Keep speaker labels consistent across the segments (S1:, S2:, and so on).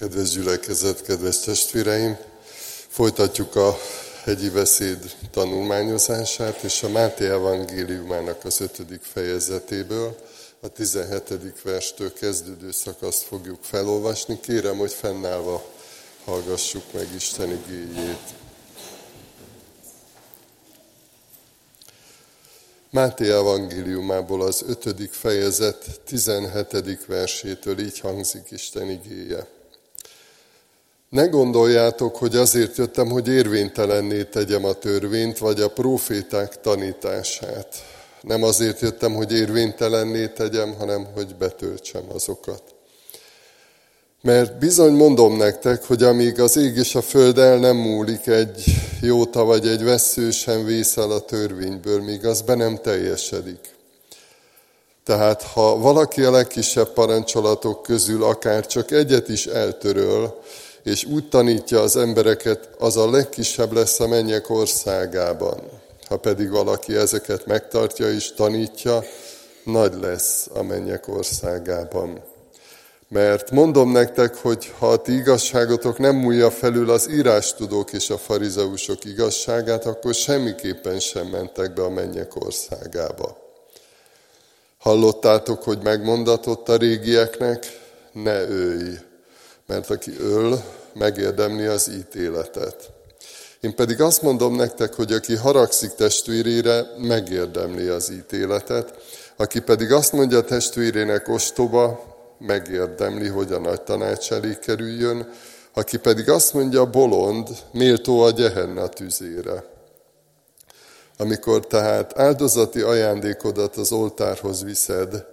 S1: Kedves gyülekezet, kedves testvéreim! Folytatjuk a hegyi beszéd tanulmányozását, és a Máté evangéliumának az ötödik fejezetéből, a 17. verstől kezdődő szakaszt fogjuk felolvasni. Kérem, hogy fennállva hallgassuk meg Isten igéjét. Máté evangéliumából az ötödik fejezet 17. versétől így hangzik Isten igéje. Ne gondoljátok, hogy azért jöttem, hogy érvénytelenné tegyem a törvényt, vagy a proféták tanítását. Nem azért jöttem, hogy érvénytelenné tegyem, hanem hogy betöltsem azokat. Mert bizony mondom nektek, hogy amíg az ég és a föld el nem múlik, egy jóta vagy egy vesző sem vészel a törvényből, míg az be nem teljesedik. Tehát ha valaki a legkisebb parancsolatok közül akár csak egyet is eltöröl, és úgy tanítja az embereket, az a legkisebb lesz a mennyek országában. Ha pedig valaki ezeket megtartja és tanítja, nagy lesz a mennyek országában. Mert mondom nektek, hogy ha a ti igazságotok nem múlja felül az írástudók és a farizeusok igazságát, akkor semmiképpen sem mentek be a mennyek országába. Hallottátok, hogy megmondatott a régieknek, ne ölj, mert aki öl, megérdemli az ítéletet. Én pedig azt mondom nektek, hogy aki haragszik testvérére, megérdemli az ítéletet, aki pedig azt mondja testvérének ostoba, megérdemli, hogy a nagy tanács elé kerüljön, aki pedig azt mondja bolond, méltó a gyehenna tüzére. Amikor tehát áldozati ajándékodat az oltárhoz viszed,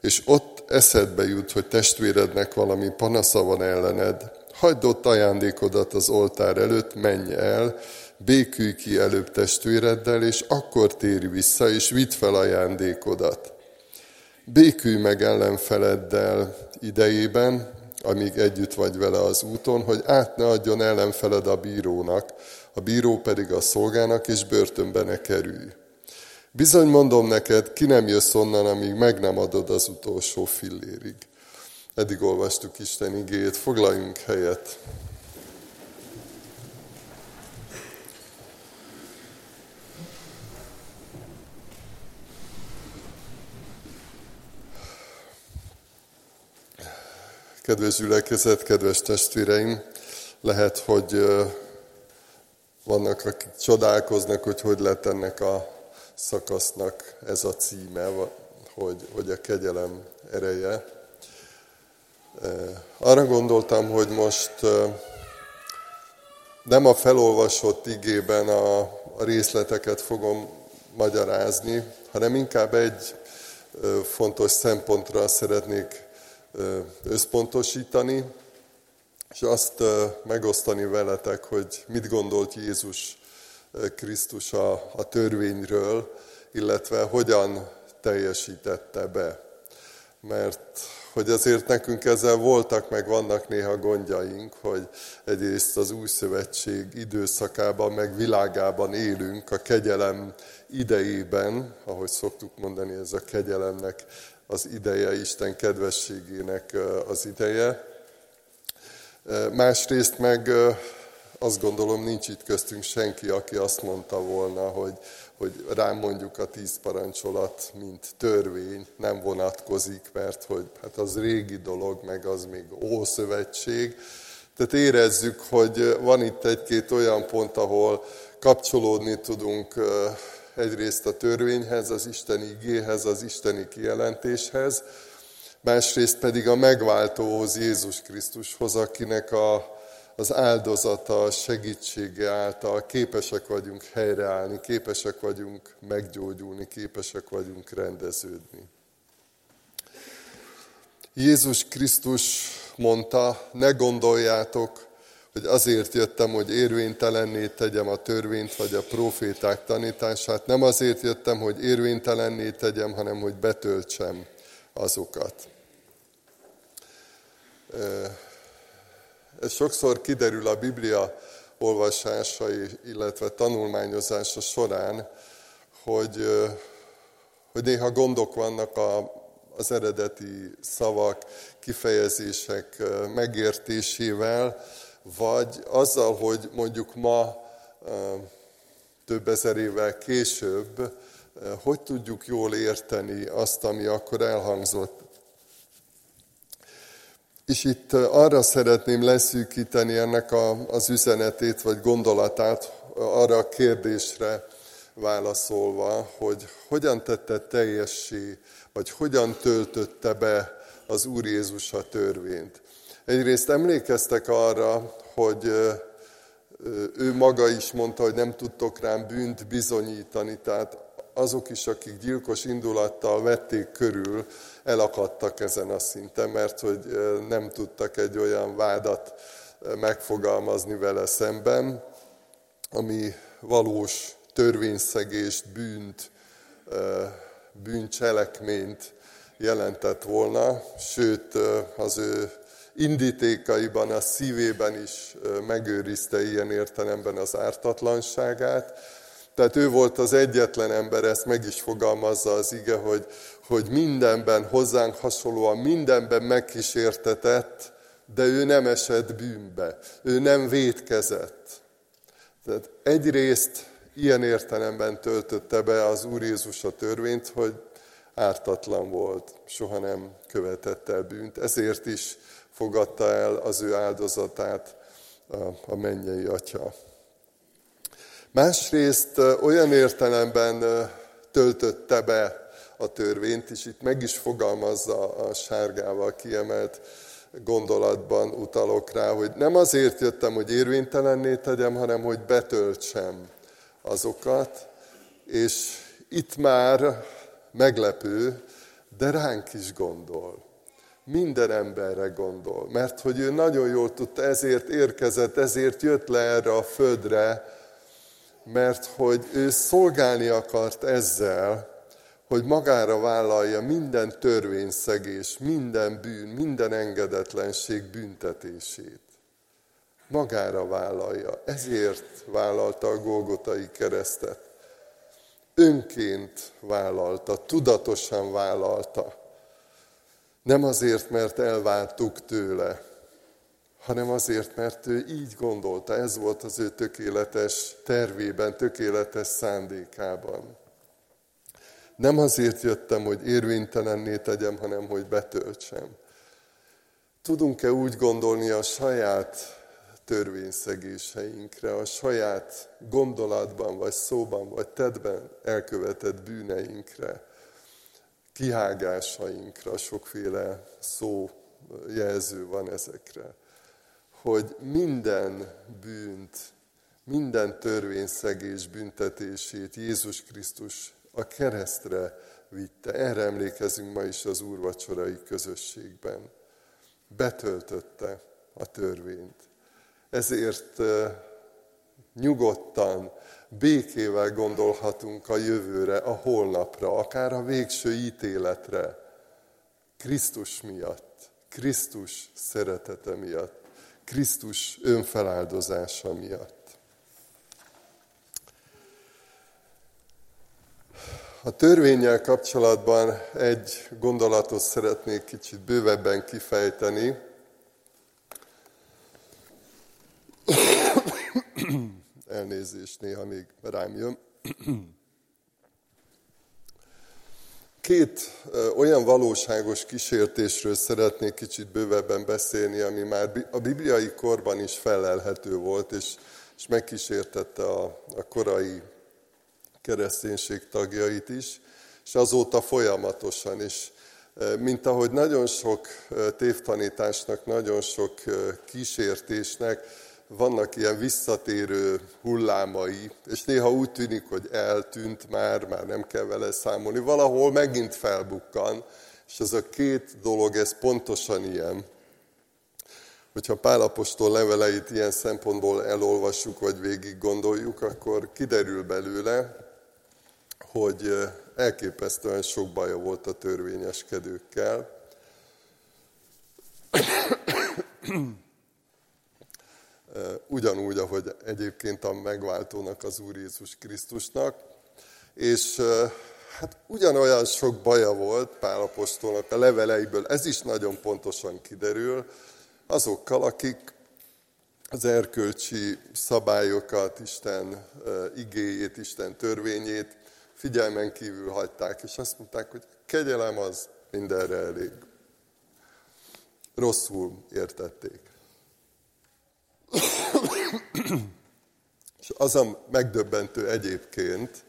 S1: és ott eszedbe jut, hogy testvérednek valami panasza van ellened, hagyd ott ajándékodat az oltár előtt, menj el, békülj ki előbb testvéreddel, és akkor térj vissza, és vidd fel ajándékodat. Békülj meg ellenfeleddel idejében, amíg együtt vagy vele az úton, hogy át ne adjon ellenfeled a bírónak, a bíró pedig a szolgának, és börtönbe ne kerülj. Bizony mondom neked, ki nem jössz onnan, amíg meg nem adod az utolsó fillérig. Eddig olvastuk Isten igét, foglaljunk helyet. Kedves gyülekezet, kedves testvéreim, lehet, hogy vannak, akik csodálkoznak, hogy hogy lett ennek a szakasznak ez a címe, hogy, hogy a kegyelem ereje. Arra gondoltam, hogy most nem a felolvasott igében a, részleteket fogom magyarázni, hanem inkább egy fontos szempontra szeretnék összpontosítani, és azt megosztani veletek, hogy mit gondolt Jézus Krisztus a, a törvényről, illetve hogyan teljesítette be. Mert hogy azért nekünk ezzel voltak, meg vannak néha gondjaink, hogy egyrészt az új szövetség időszakában, meg világában élünk, a kegyelem idejében, ahogy szoktuk mondani, ez a kegyelemnek az ideje, Isten kedvességének az ideje. Másrészt meg azt gondolom, nincs itt köztünk senki, aki azt mondta volna, hogy, hogy rám mondjuk a tíz parancsolat, mint törvény nem vonatkozik, mert hogy hát az régi dolog, meg az még ószövetség. Tehát érezzük, hogy van itt egy-két olyan pont, ahol kapcsolódni tudunk egyrészt a törvényhez, az Isteni igéhez, az Isteni kijelentéshez, másrészt pedig a megváltóhoz, Jézus Krisztushoz, akinek a, az áldozata, a segítsége által képesek vagyunk helyreállni, képesek vagyunk meggyógyulni, képesek vagyunk rendeződni. Jézus Krisztus mondta, ne gondoljátok, hogy azért jöttem, hogy érvénytelenné tegyem a törvényt vagy a proféták tanítását. Nem azért jöttem, hogy érvénytelenné tegyem, hanem hogy betöltsem azokat. Ez sokszor kiderül a Biblia olvasása, illetve tanulmányozása során, hogy, hogy néha gondok vannak a, az eredeti szavak, kifejezések megértésével, vagy azzal, hogy mondjuk ma több ezer évvel később, hogy tudjuk jól érteni azt, ami akkor elhangzott. És itt arra szeretném leszűkíteni ennek a, az üzenetét, vagy gondolatát, arra a kérdésre válaszolva, hogy hogyan tette teljessé, vagy hogyan töltötte be az Úr Jézus a törvényt. Egyrészt emlékeztek arra, hogy ő maga is mondta, hogy nem tudtok rám bűnt bizonyítani, tehát azok is, akik gyilkos indulattal vették körül, elakadtak ezen a szinten, mert hogy nem tudtak egy olyan vádat megfogalmazni vele szemben, ami valós törvényszegést, bűnt, bűncselekményt jelentett volna, sőt az ő indítékaiban, a szívében is megőrizte ilyen értelemben az ártatlanságát. Tehát ő volt az egyetlen ember, ezt meg is fogalmazza az ige, hogy, hogy mindenben hozzánk hasonlóan mindenben megkísértetett, de ő nem esett bűnbe, ő nem védkezett. Tehát egyrészt ilyen értelemben töltötte be az Úr Jézus a törvényt, hogy ártatlan volt, soha nem követett el bűnt, ezért is fogadta el az ő áldozatát a mennyei atya. Másrészt olyan értelemben töltötte be a törvényt, és itt meg is fogalmazza a sárgával kiemelt gondolatban utalok rá, hogy nem azért jöttem, hogy érvénytelenné tegyem, hanem hogy betöltsem azokat, és itt már meglepő, de ránk is gondol. Minden emberre gondol, mert hogy ő nagyon jól tudta, ezért érkezett, ezért jött le erre a földre, mert hogy ő szolgálni akart ezzel, hogy magára vállalja minden törvényszegés, minden bűn, minden engedetlenség büntetését. Magára vállalja. Ezért vállalta a Golgotai keresztet. Önként vállalta, tudatosan vállalta. Nem azért, mert elváltuk tőle, hanem azért, mert ő így gondolta, ez volt az ő tökéletes tervében, tökéletes szándékában. Nem azért jöttem, hogy érvénytelenné tegyem, hanem hogy betöltsem. Tudunk-e úgy gondolni a saját törvényszegéseinkre, a saját gondolatban, vagy szóban, vagy tedben elkövetett bűneinkre, kihágásainkra, sokféle szó jelző van ezekre, hogy minden bűnt, minden törvényszegés büntetését Jézus Krisztus a keresztre vitte. Erre emlékezünk ma is az úrvacsorai közösségben. Betöltötte a törvényt. Ezért nyugodtan, békével gondolhatunk a jövőre, a holnapra, akár a végső ítéletre. Krisztus miatt, Krisztus szeretete miatt, Krisztus önfeláldozása miatt. A törvényel kapcsolatban egy gondolatot szeretnék kicsit bővebben kifejteni. Elnézést, néha még rám jön. Két olyan valóságos kísértésről szeretnék kicsit bővebben beszélni, ami már a bibliai korban is felelhető volt, és, és megkísértette a, a korai kereszténység tagjait is, és azóta folyamatosan is. Mint ahogy nagyon sok tévtanításnak, nagyon sok kísértésnek vannak ilyen visszatérő hullámai, és néha úgy tűnik, hogy eltűnt már, már nem kell vele számolni, valahol megint felbukkan, és ez a két dolog, ez pontosan ilyen. Hogyha Pálapostól leveleit ilyen szempontból elolvassuk, vagy végig gondoljuk, akkor kiderül belőle, hogy elképesztően sok baja volt a törvényeskedőkkel. Ugyanúgy, ahogy egyébként a megváltónak, az Úr Jézus Krisztusnak. És hát ugyanolyan sok baja volt Pálapostolnak a leveleiből, ez is nagyon pontosan kiderül, azokkal, akik az erkölcsi szabályokat, Isten igéjét, Isten törvényét figyelmen kívül hagyták, és azt mondták, hogy kegyelem az mindenre elég. Rosszul értették. És az a megdöbbentő egyébként,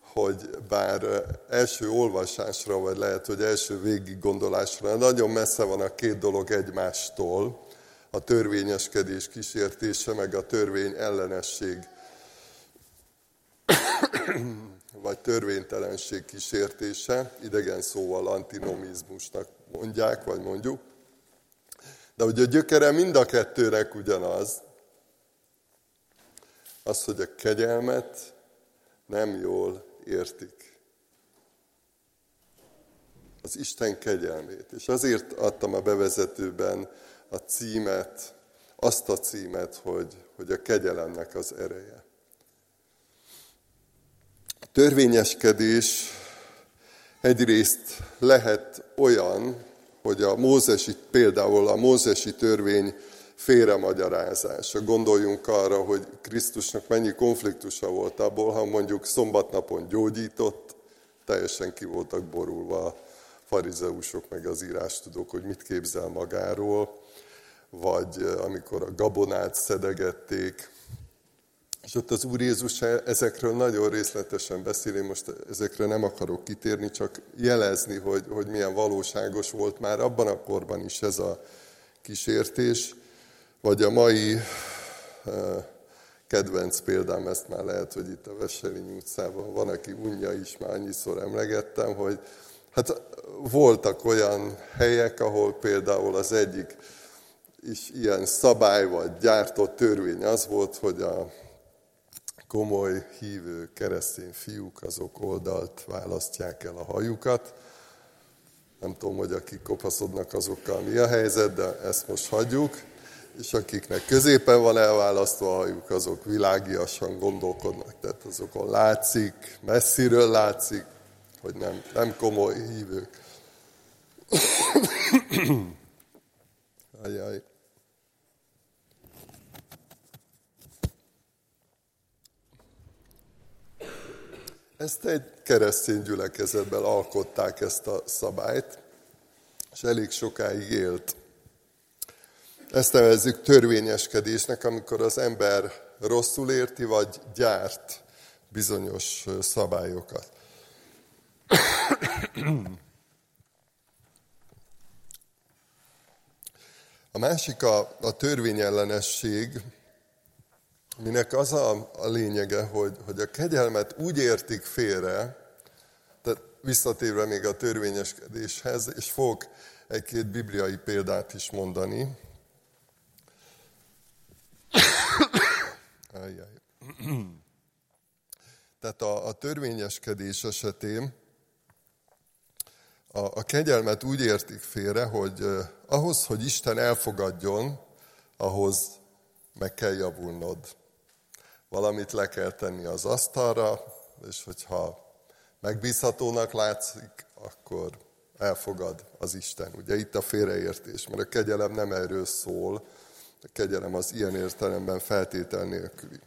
S1: hogy bár első olvasásra, vagy lehet, hogy első végig gondolásra nagyon messze van a két dolog egymástól, a törvényeskedés kísértése, meg a törvény ellenesség, vagy törvénytelenség kísértése, idegen szóval antinomizmusnak mondják, vagy mondjuk. De hogy a gyökere mind a kettőnek ugyanaz, az, hogy a kegyelmet nem jól értik. Az Isten kegyelmét. És azért adtam a bevezetőben a címet, azt a címet, hogy, hogy a kegyelemnek az ereje. A törvényeskedés egyrészt lehet olyan, hogy a mózesi, például a mózesi törvény félremagyarázása. Gondoljunk arra, hogy Krisztusnak mennyi konfliktusa volt abból, ha mondjuk szombatnapon gyógyított, teljesen ki voltak borulva a farizeusok meg az írástudók, hogy mit képzel magáról, vagy amikor a gabonát szedegették, és ott az Úr Jézus ezekről nagyon részletesen beszél, én most ezekre nem akarok kitérni, csak jelezni, hogy, hogy milyen valóságos volt már abban a korban is ez a kísértés. Vagy a mai kedvenc példám, ezt már lehet, hogy itt a Veselény utcában van, aki unja is, már annyiszor emlegettem, hogy hát voltak olyan helyek, ahol például az egyik is ilyen szabály vagy gyártott törvény az volt, hogy a komoly hívő keresztény fiúk azok oldalt választják el a hajukat. Nem tudom, hogy akik kopaszodnak azokkal mi a helyzet, de ezt most hagyjuk és akiknek középen van elválasztva a hajuk, azok világiasan gondolkodnak, tehát azokon látszik, messziről látszik, hogy nem, nem komoly hívők. Ajaj. Ezt egy keresztény gyülekezetben alkották ezt a szabályt, és elég sokáig élt. Ezt nevezzük törvényeskedésnek, amikor az ember rosszul érti, vagy gyárt bizonyos szabályokat. A másik a, a törvényellenesség, minek az a, a lényege, hogy, hogy a kegyelmet úgy értik félre, tehát visszatérve még a törvényeskedéshez, és fogok egy-két bibliai példát is mondani, Ajjaj. Tehát a, a törvényeskedés esetén a, a kegyelmet úgy értik félre, hogy ahhoz, hogy Isten elfogadjon, ahhoz meg kell javulnod. Valamit le kell tenni az asztalra, és hogyha megbízhatónak látszik, akkor elfogad az Isten. Ugye itt a félreértés, mert a kegyelem nem erről szól, a kegyelem az ilyen értelemben feltétel nélküli.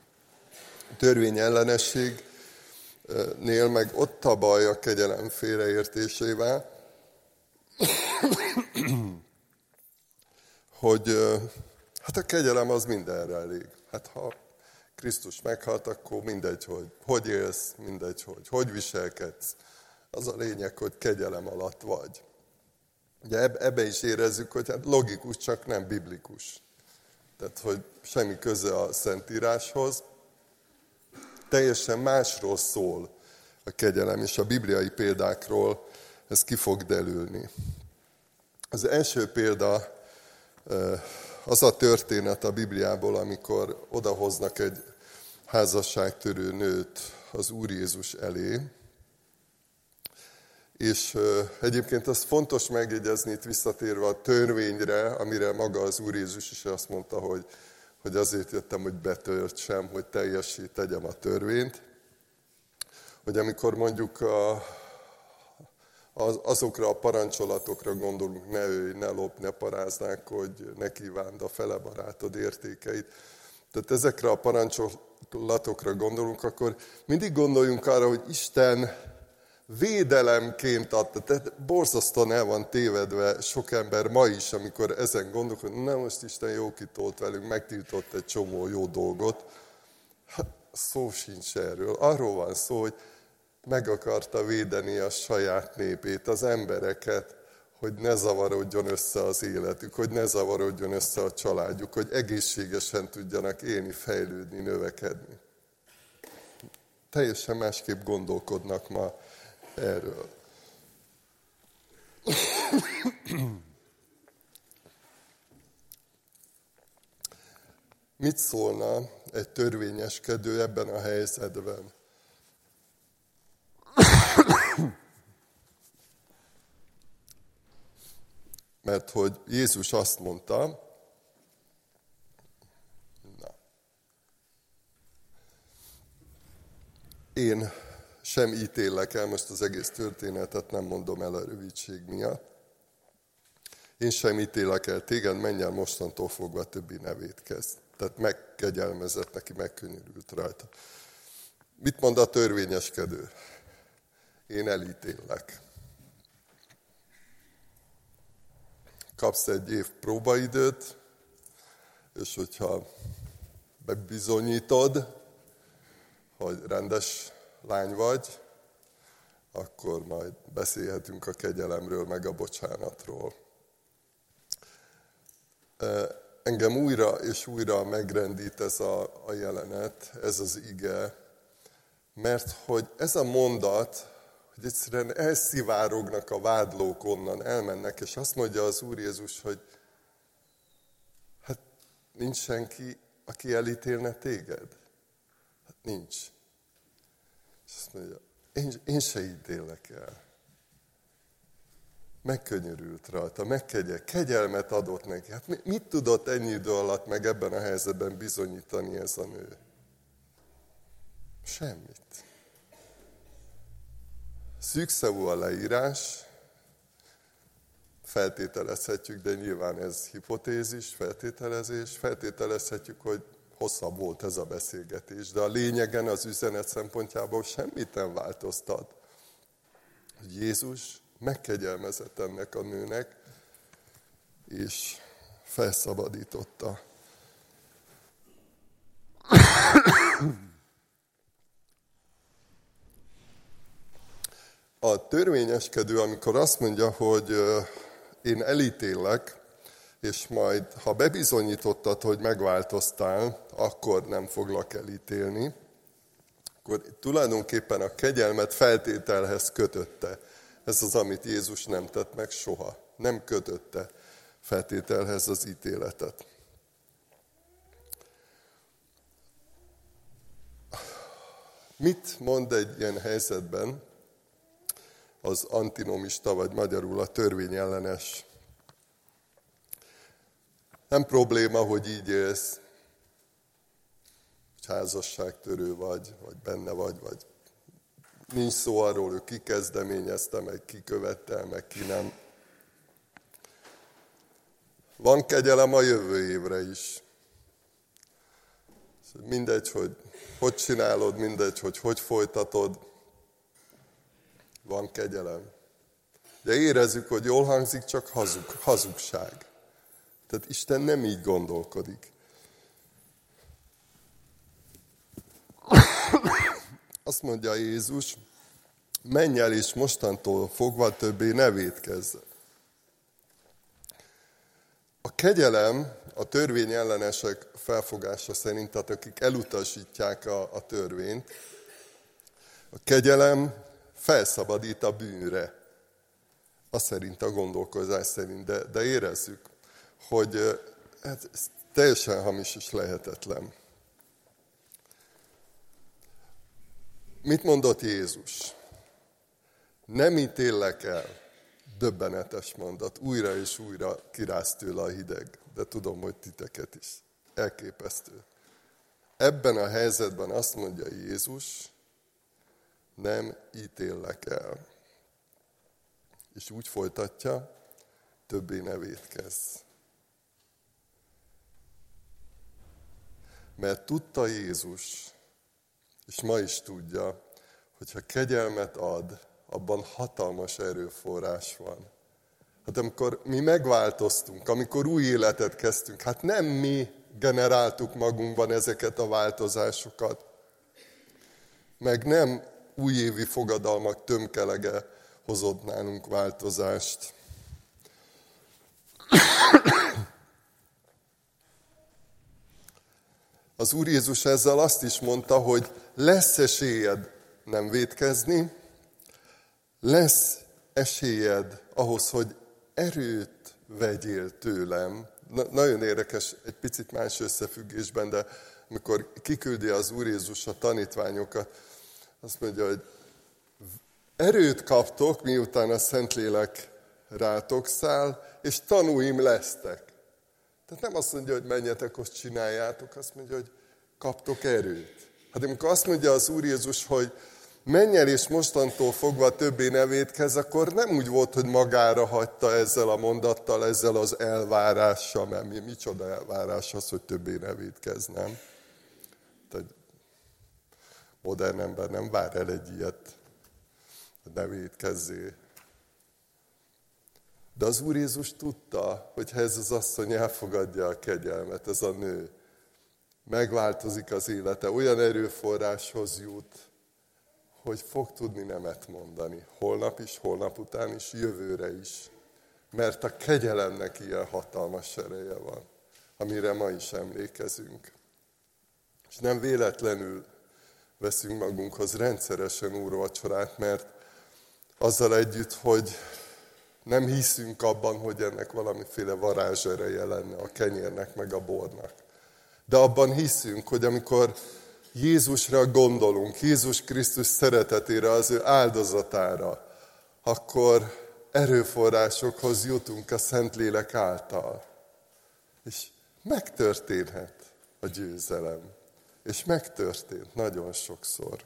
S1: A törvény ellenességnél meg ott a baj a kegyelem félreértésével, hogy hát a kegyelem az mindenre elég. Hát ha Krisztus meghalt, akkor mindegy, hogy hogy élsz, mindegy, hogy hogy viselkedsz. Az a lényeg, hogy kegyelem alatt vagy. Ugye ebbe is érezzük, hogy hát logikus, csak nem biblikus tehát hogy semmi köze a Szentíráshoz. Teljesen másról szól a kegyelem, és a bibliai példákról ez ki fog delülni. Az első példa az a történet a Bibliából, amikor odahoznak egy házasságtörő nőt az Úr Jézus elé, és egyébként az fontos megjegyezni itt visszatérve a törvényre, amire maga az Úr Jézus is azt mondta, hogy, hogy azért jöttem, hogy betöltsem, hogy teljessé tegyem a törvényt. Hogy amikor mondjuk a, az, azokra a parancsolatokra gondolunk, ne ölj, ne lop, ne paráznák, hogy ne kívánd a fele barátod értékeit. Tehát ezekre a parancsolatokra gondolunk, akkor mindig gondoljunk arra, hogy Isten védelemként adta. Tehát borzasztóan el van tévedve sok ember ma is, amikor ezen gondolok, hogy na most Isten jó kitolt velünk, megtiltott egy csomó jó dolgot. Hát, szó sincs erről. Arról van szó, hogy meg akarta védeni a saját népét, az embereket, hogy ne zavarodjon össze az életük, hogy ne zavarodjon össze a családjuk, hogy egészségesen tudjanak élni, fejlődni, növekedni. Teljesen másképp gondolkodnak ma erről. Mit szólna egy törvényeskedő ebben a helyzetben? Mert hogy Jézus azt mondta, na, én sem ítélek el, most az egész történetet nem mondom el a rövidség miatt. Én sem ítélek el téged, menj el mostantól fogva többi nevét kezd. Tehát megkegyelmezett neki, megkönnyörült rajta. Mit mond a törvényeskedő? Én elítéllek. Kapsz egy év próbaidőt, és hogyha bebizonyítod, hogy rendes lány vagy, akkor majd beszélhetünk a kegyelemről, meg a bocsánatról. Engem újra és újra megrendít ez a, a jelenet, ez az ige, mert hogy ez a mondat, hogy egyszerűen elszivárognak a vádlók onnan, elmennek, és azt mondja az Úr Jézus, hogy hát nincs senki, aki elítélne téged. Hát nincs. És azt mondja, én, én se ítélek el. Megkönyörült rajta, megkegye, kegyelmet adott neki. Hát mit tudott ennyi idő alatt meg ebben a helyzetben bizonyítani ez a nő? Semmit. Szűkszavú a leírás, feltételezhetjük, de nyilván ez hipotézis, feltételezés, feltételezhetjük, hogy hosszabb volt ez a beszélgetés, de a lényegen az üzenet szempontjából semmit nem változtat. Jézus megkegyelmezett ennek a nőnek, és felszabadította. A törvényeskedő, amikor azt mondja, hogy én elítélek, és majd, ha bebizonyítottad, hogy megváltoztál, akkor nem foglak elítélni, akkor tulajdonképpen a kegyelmet feltételhez kötötte. Ez az, amit Jézus nem tett meg soha. Nem kötötte feltételhez az ítéletet. Mit mond egy ilyen helyzetben az antinomista, vagy magyarul a törvényellenes nem probléma, hogy így élsz, hogy házasságtörő vagy, vagy benne vagy, vagy nincs szó arról, hogy ki kezdeményezte, meg ki követte, meg ki nem. Van kegyelem a jövő évre is. Mindegy, hogy hogy csinálod, mindegy, hogy hogy folytatod, van kegyelem. De érezzük, hogy jól hangzik, csak hazug, hazugság. Tehát Isten nem így gondolkodik. Azt mondja Jézus, menj el és mostantól fogva többé ne védkezz. A kegyelem a törvény ellenesek felfogása szerint, tehát akik elutasítják a, a törvényt, a kegyelem felszabadít a bűnre. Az szerint, a gondolkozás szerint, de, de érezzük, hogy hát, ez teljesen hamis és lehetetlen. Mit mondott Jézus? Nem ítélek el. Döbbenetes mondat. Újra és újra kiráz tőle a hideg. De tudom, hogy titeket is. Elképesztő. Ebben a helyzetben azt mondja Jézus, nem ítélek el. És úgy folytatja, többé ne védkezz. Mert tudta Jézus, és ma is tudja, hogy ha kegyelmet ad, abban hatalmas erőforrás van. Hát amikor mi megváltoztunk, amikor új életet kezdtünk, hát nem mi generáltuk magunkban ezeket a változásokat, meg nem újévi fogadalmak tömkelege hozott nálunk változást. Az Úr Jézus ezzel azt is mondta, hogy lesz esélyed nem védkezni, lesz esélyed ahhoz, hogy erőt vegyél tőlem. Na, nagyon érdekes, egy picit más összefüggésben, de amikor kiküldi az Úr Jézus a tanítványokat, azt mondja, hogy erőt kaptok, miután a Szentlélek rátok száll, és tanúim lesztek. Tehát nem azt mondja, hogy menjetek, azt csináljátok, azt mondja, hogy kaptok erőt. Hát amikor azt mondja az Úr Jézus, hogy menj el, és mostantól fogva többé ne védkez, akkor nem úgy volt, hogy magára hagyta ezzel a mondattal, ezzel az elvárással, mert mi, micsoda elvárás az, hogy többé ne védkez, nem? Tehát modern ember nem vár el egy ilyet, ne védkezzé. De az Úr Jézus tudta, hogy ha ez az asszony elfogadja a kegyelmet, ez a nő, megváltozik az élete, olyan erőforráshoz jut, hogy fog tudni nemet mondani. Holnap is, holnap után is, jövőre is. Mert a kegyelemnek ilyen hatalmas ereje van, amire ma is emlékezünk. És nem véletlenül veszünk magunkhoz rendszeresen úrvacsorát, mert azzal együtt, hogy nem hiszünk abban, hogy ennek valamiféle varázsereje lenne a kenyérnek meg a bornak. De abban hiszünk, hogy amikor Jézusra gondolunk, Jézus Krisztus szeretetére, az ő áldozatára, akkor erőforrásokhoz jutunk a Szentlélek által. És megtörténhet a győzelem. És megtörtént nagyon sokszor.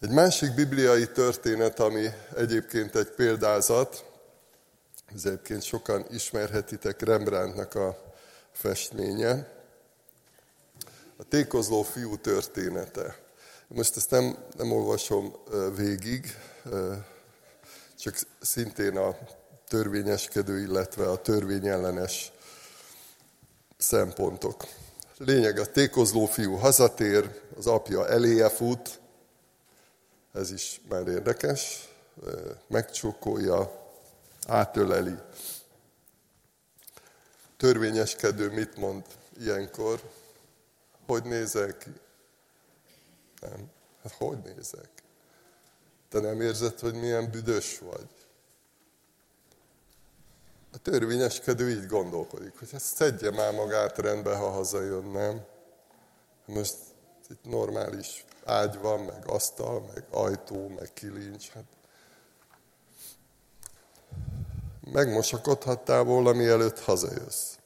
S1: Egy másik bibliai történet, ami egyébként egy példázat, ez egyébként sokan ismerhetitek Rembrandtnak a festménye, a tékozló fiú története. Most ezt nem, nem olvasom végig, csak szintén a törvényeskedő, illetve a törvényellenes szempontok. Lényeg, a tékozló fiú hazatér, az apja eléje fut, ez is már érdekes, megcsókolja, átöleli. Törvényeskedő mit mond ilyenkor? Hogy nézek? Nem. Hát hogy nézek? Te nem érzed, hogy milyen büdös vagy? A törvényeskedő így gondolkodik, hogy ezt szedje már magát rendbe, ha hazajön, nem? Most itt normális ágy van, meg asztal, meg ajtó, meg kilincs. Hát megmosakodhattál volna, mielőtt hazajössz.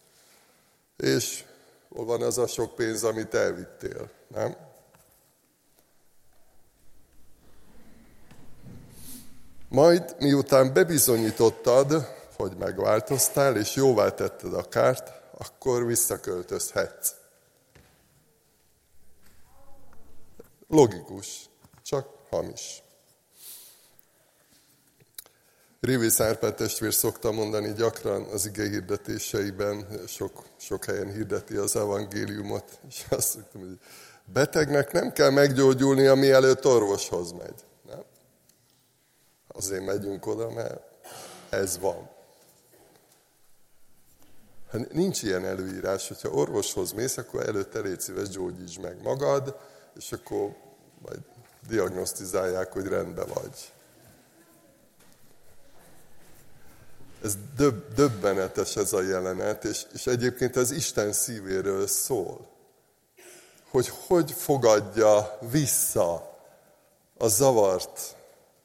S1: És hol van az a sok pénz, amit elvittél, nem? Majd, miután bebizonyítottad, hogy megváltoztál, és jóvá tetted a kárt, akkor visszaköltözhetsz. Logikus, csak hamis. Révi Szárpát testvér szokta mondani gyakran az ige hirdetéseiben, sok, sok helyen hirdeti az evangéliumot, és azt mondtam, hogy betegnek nem kell meggyógyulni, mielőtt orvoshoz megy. Nem? Azért megyünk oda, mert ez van. Hát nincs ilyen előírás, hogyha orvoshoz mész, akkor előtte légy szíves gyógyíts meg magad, és akkor majd diagnosztizálják, hogy rendben vagy. Ez döb, döbbenetes ez a jelenet, és, és egyébként ez Isten szívéről szól. Hogy hogy fogadja vissza a zavart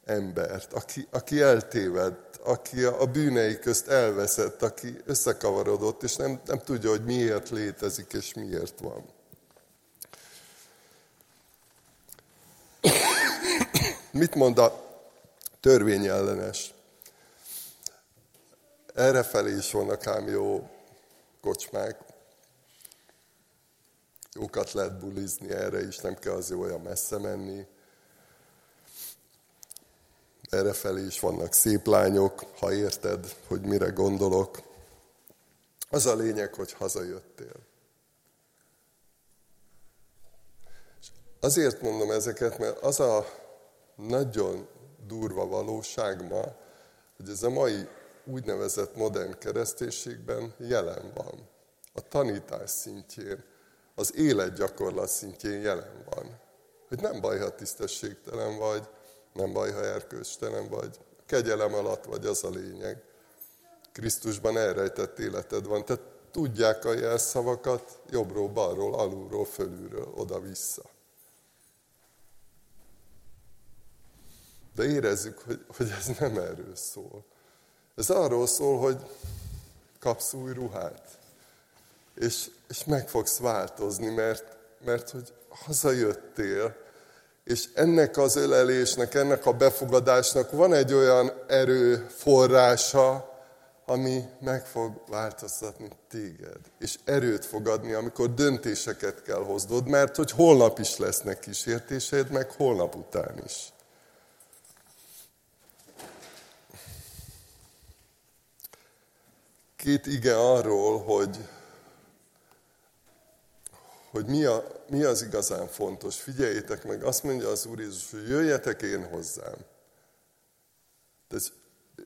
S1: embert, aki, aki eltévedt, aki a, bűnei közt elveszett, aki összekavarodott, és nem, nem tudja, hogy miért létezik és miért van. Mit mond a Törvényellenes. Errefelé is vannak ám jó kocsmák. Jókat lehet bulizni erre is, nem kell az olyan messze menni. Errefelé is vannak szép lányok, ha érted, hogy mire gondolok. Az a lényeg, hogy hazajöttél. Azért mondom ezeket, mert az a nagyon durva valóság ma, hogy ez a mai úgynevezett modern kereszténységben jelen van. A tanítás szintjén, az életgyakorlat szintjén jelen van. Hogy nem baj, ha tisztességtelen vagy, nem baj, ha erkőstelen vagy. Kegyelem alatt vagy, az a lényeg. Krisztusban elrejtett életed van. Tehát tudják a jelszavakat jobbról, balról, alulról, fölülről, oda-vissza. De érezzük, hogy, hogy ez nem erről szól. Ez arról szól, hogy kapsz új ruhát, és, és meg fogsz változni, mert, mert hogy hazajöttél, és ennek az ölelésnek, ennek a befogadásnak van egy olyan erőforrása, ami meg fog változtatni téged. És erőt fog adni, amikor döntéseket kell hoznod, mert hogy holnap is lesznek kísértéseid, meg holnap után is. Két ige arról, hogy, hogy mi, a, mi az igazán fontos. Figyeljétek meg, azt mondja az Úr Jézus, hogy jöjjetek én hozzám. Tehát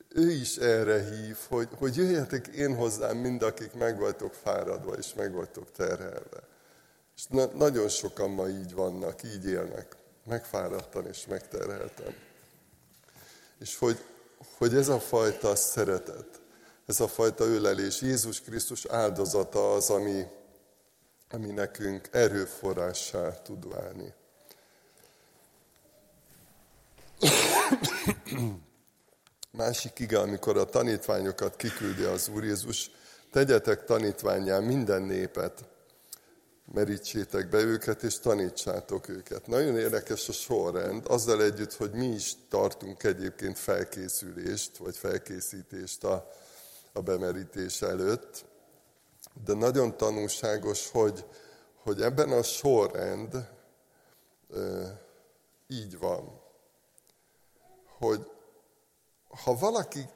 S1: ő is erre hív, hogy, hogy jöjjetek én hozzám mind, akik meg vagytok fáradva és meg vagytok terhelve. És na, nagyon sokan ma így vannak, így élnek, megfáradtan és megterhelten. És hogy, hogy ez a fajta szeretet, ez a fajta ölelés, Jézus Krisztus áldozata az, ami, ami nekünk erőforrássá tud válni. Másik ige, amikor a tanítványokat kiküldi az Úr Jézus, tegyetek tanítványá minden népet, merítsétek be őket, és tanítsátok őket. Nagyon érdekes a sorrend, azzal együtt, hogy mi is tartunk egyébként felkészülést, vagy felkészítést a, a bemerítés előtt, de nagyon tanulságos, hogy, hogy ebben a sorrend e, így van, hogy ha valaki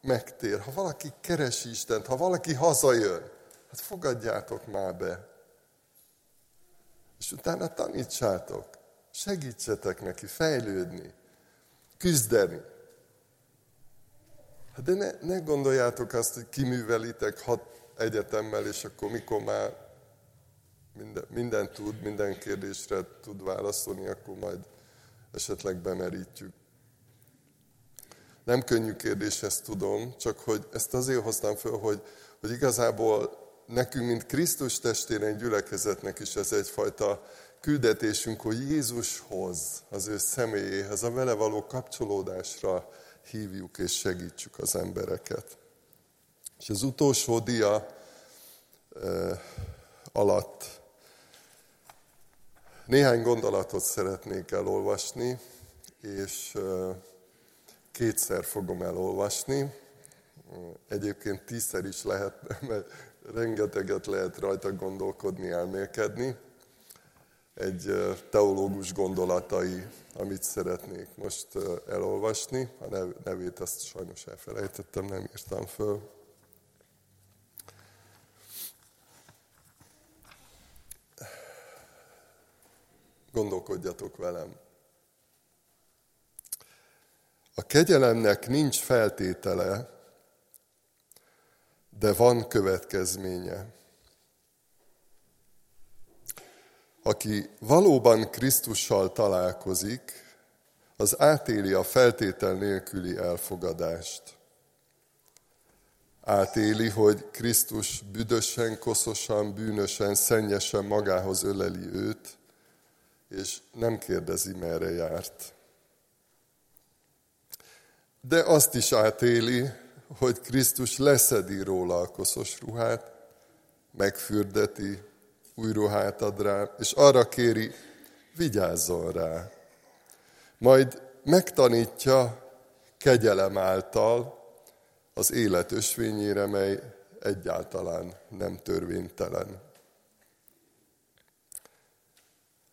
S1: megtér, ha valaki keresi Istent, ha valaki hazajön, hát fogadjátok már be. És utána tanítsátok, segítsetek neki fejlődni, küzdeni. Hát de ne, ne gondoljátok azt, hogy kiművelitek hat egyetemmel, és akkor mikor már minden, minden tud, minden kérdésre tud válaszolni, akkor majd esetleg bemerítjük. Nem könnyű kérdés, ezt tudom, csak hogy ezt azért hoztam föl, hogy, hogy igazából nekünk, mint Krisztus testéren gyülekezetnek is ez egyfajta küldetésünk, hogy Jézushoz, az ő személyéhez, a vele való kapcsolódásra hívjuk és segítsük az embereket. És az utolsó dia alatt néhány gondolatot szeretnék elolvasni, és kétszer fogom elolvasni. Egyébként tízszer is lehet, mert rengeteget lehet rajta gondolkodni, elmélkedni. Egy teológus gondolatai, amit szeretnék most elolvasni. A nevét azt sajnos elfelejtettem, nem írtam föl. Gondolkodjatok velem. A kegyelemnek nincs feltétele, de van következménye. Aki valóban Krisztussal találkozik, az átéli a feltétel nélküli elfogadást. Átéli, hogy Krisztus büdösen, koszosan, bűnösen, szennyesen magához öleli őt, és nem kérdezi, merre járt de azt is átéli, hogy Krisztus leszedi róla a koszos ruhát, megfürdeti, új ruhát ad rá, és arra kéri, vigyázzon rá. Majd megtanítja, kegyelem által az élet ösvényére, mely egyáltalán nem törvénytelen.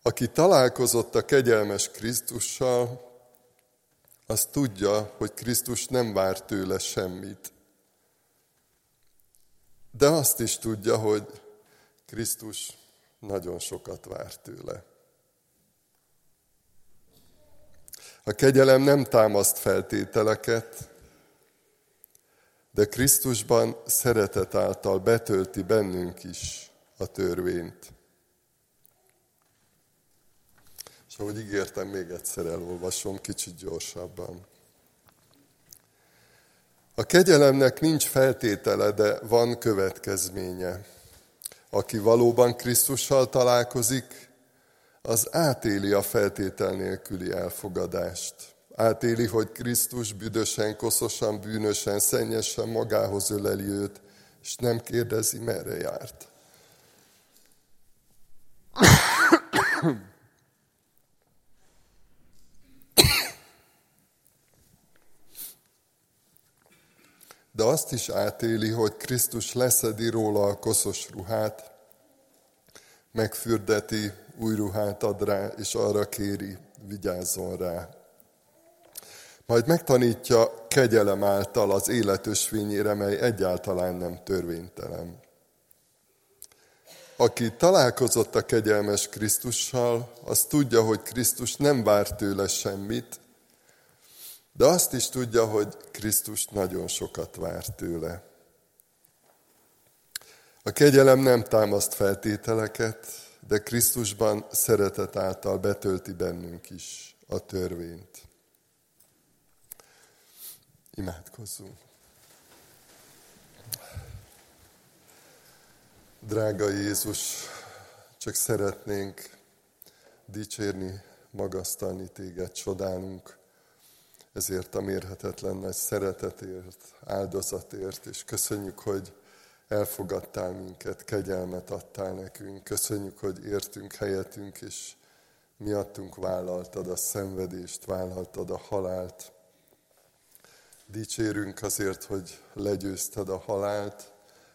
S1: Aki találkozott a kegyelmes Krisztussal, az tudja, hogy Krisztus nem vár tőle semmit. De azt is tudja, hogy Krisztus nagyon sokat vár tőle. A kegyelem nem támaszt feltételeket, de Krisztusban szeretet által betölti bennünk is a törvényt. És ahogy ígértem, még egyszer elolvasom, kicsit gyorsabban. A kegyelemnek nincs feltétele, de van következménye. Aki valóban Krisztussal találkozik, az átéli a feltétel nélküli elfogadást. Átéli, hogy Krisztus büdösen, koszosan, bűnösen, szennyesen magához öleli őt, és nem kérdezi, merre járt. De azt is átéli, hogy Krisztus leszedi róla a koszos ruhát, megfürdeti, új ruhát ad rá, és arra kéri, vigyázzon rá. Majd megtanítja kegyelem által az életösvényére, mely egyáltalán nem törvénytelen. Aki találkozott a kegyelmes Krisztussal, az tudja, hogy Krisztus nem vár tőle semmit, de azt is tudja, hogy Krisztus nagyon sokat vár tőle. A kegyelem nem támaszt feltételeket, de Krisztusban szeretet által betölti bennünk is a törvényt. Imádkozzunk. Drága Jézus, csak szeretnénk dicsérni, magasztalni téged, csodálunk ezért a mérhetetlen nagy szeretetért, áldozatért, és köszönjük, hogy elfogadtál minket, kegyelmet adtál nekünk. Köszönjük, hogy értünk helyetünk, és miattunk vállaltad a szenvedést, vállaltad a halált. Dicsérünk azért, hogy legyőzted a halált,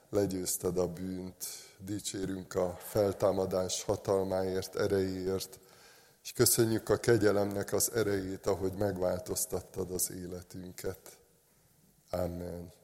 S1: legyőzted a bűnt. Dicsérünk a feltámadás hatalmáért, erejéért, és köszönjük a kegyelemnek az erejét, ahogy megváltoztattad az életünket. Amen.